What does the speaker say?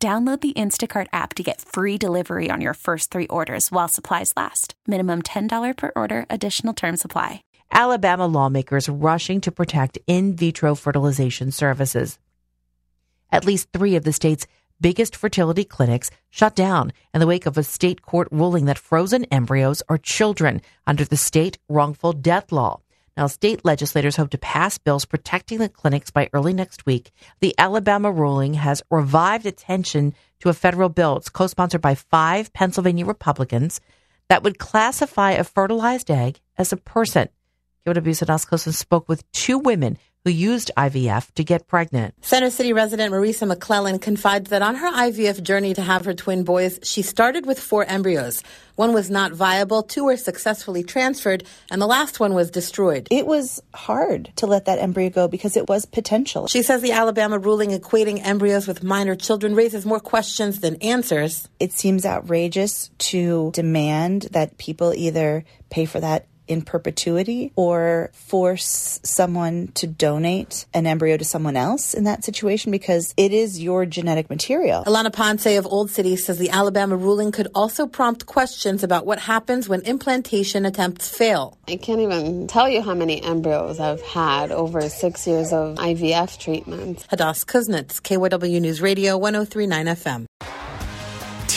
Download the Instacart app to get free delivery on your first three orders while supplies last. Minimum $10 per order, additional term supply. Alabama lawmakers rushing to protect in vitro fertilization services. At least three of the state's biggest fertility clinics shut down in the wake of a state court ruling that frozen embryos are children under the state wrongful death law. Now, state legislators hope to pass bills protecting the clinics by early next week. The Alabama ruling has revived attention to a federal bill. It's co sponsored by five Pennsylvania Republicans that would classify a fertilized egg as a person. Kyoto Busanowskosin spoke with two women who used IVF to get pregnant. Center City resident Marisa McClellan confides that on her IVF journey to have her twin boys, she started with four embryos. One was not viable, two were successfully transferred, and the last one was destroyed. It was hard to let that embryo go because it was potential. She says the Alabama ruling equating embryos with minor children raises more questions than answers. It seems outrageous to demand that people either pay for that in perpetuity or force someone to donate an embryo to someone else in that situation because it is your genetic material. Alana Ponce of Old City says the Alabama ruling could also prompt questions about what happens when implantation attempts fail. I can't even tell you how many embryos I've had over six years of IVF treatment. Hadas Kuznits, KYW News Radio 1039 FM.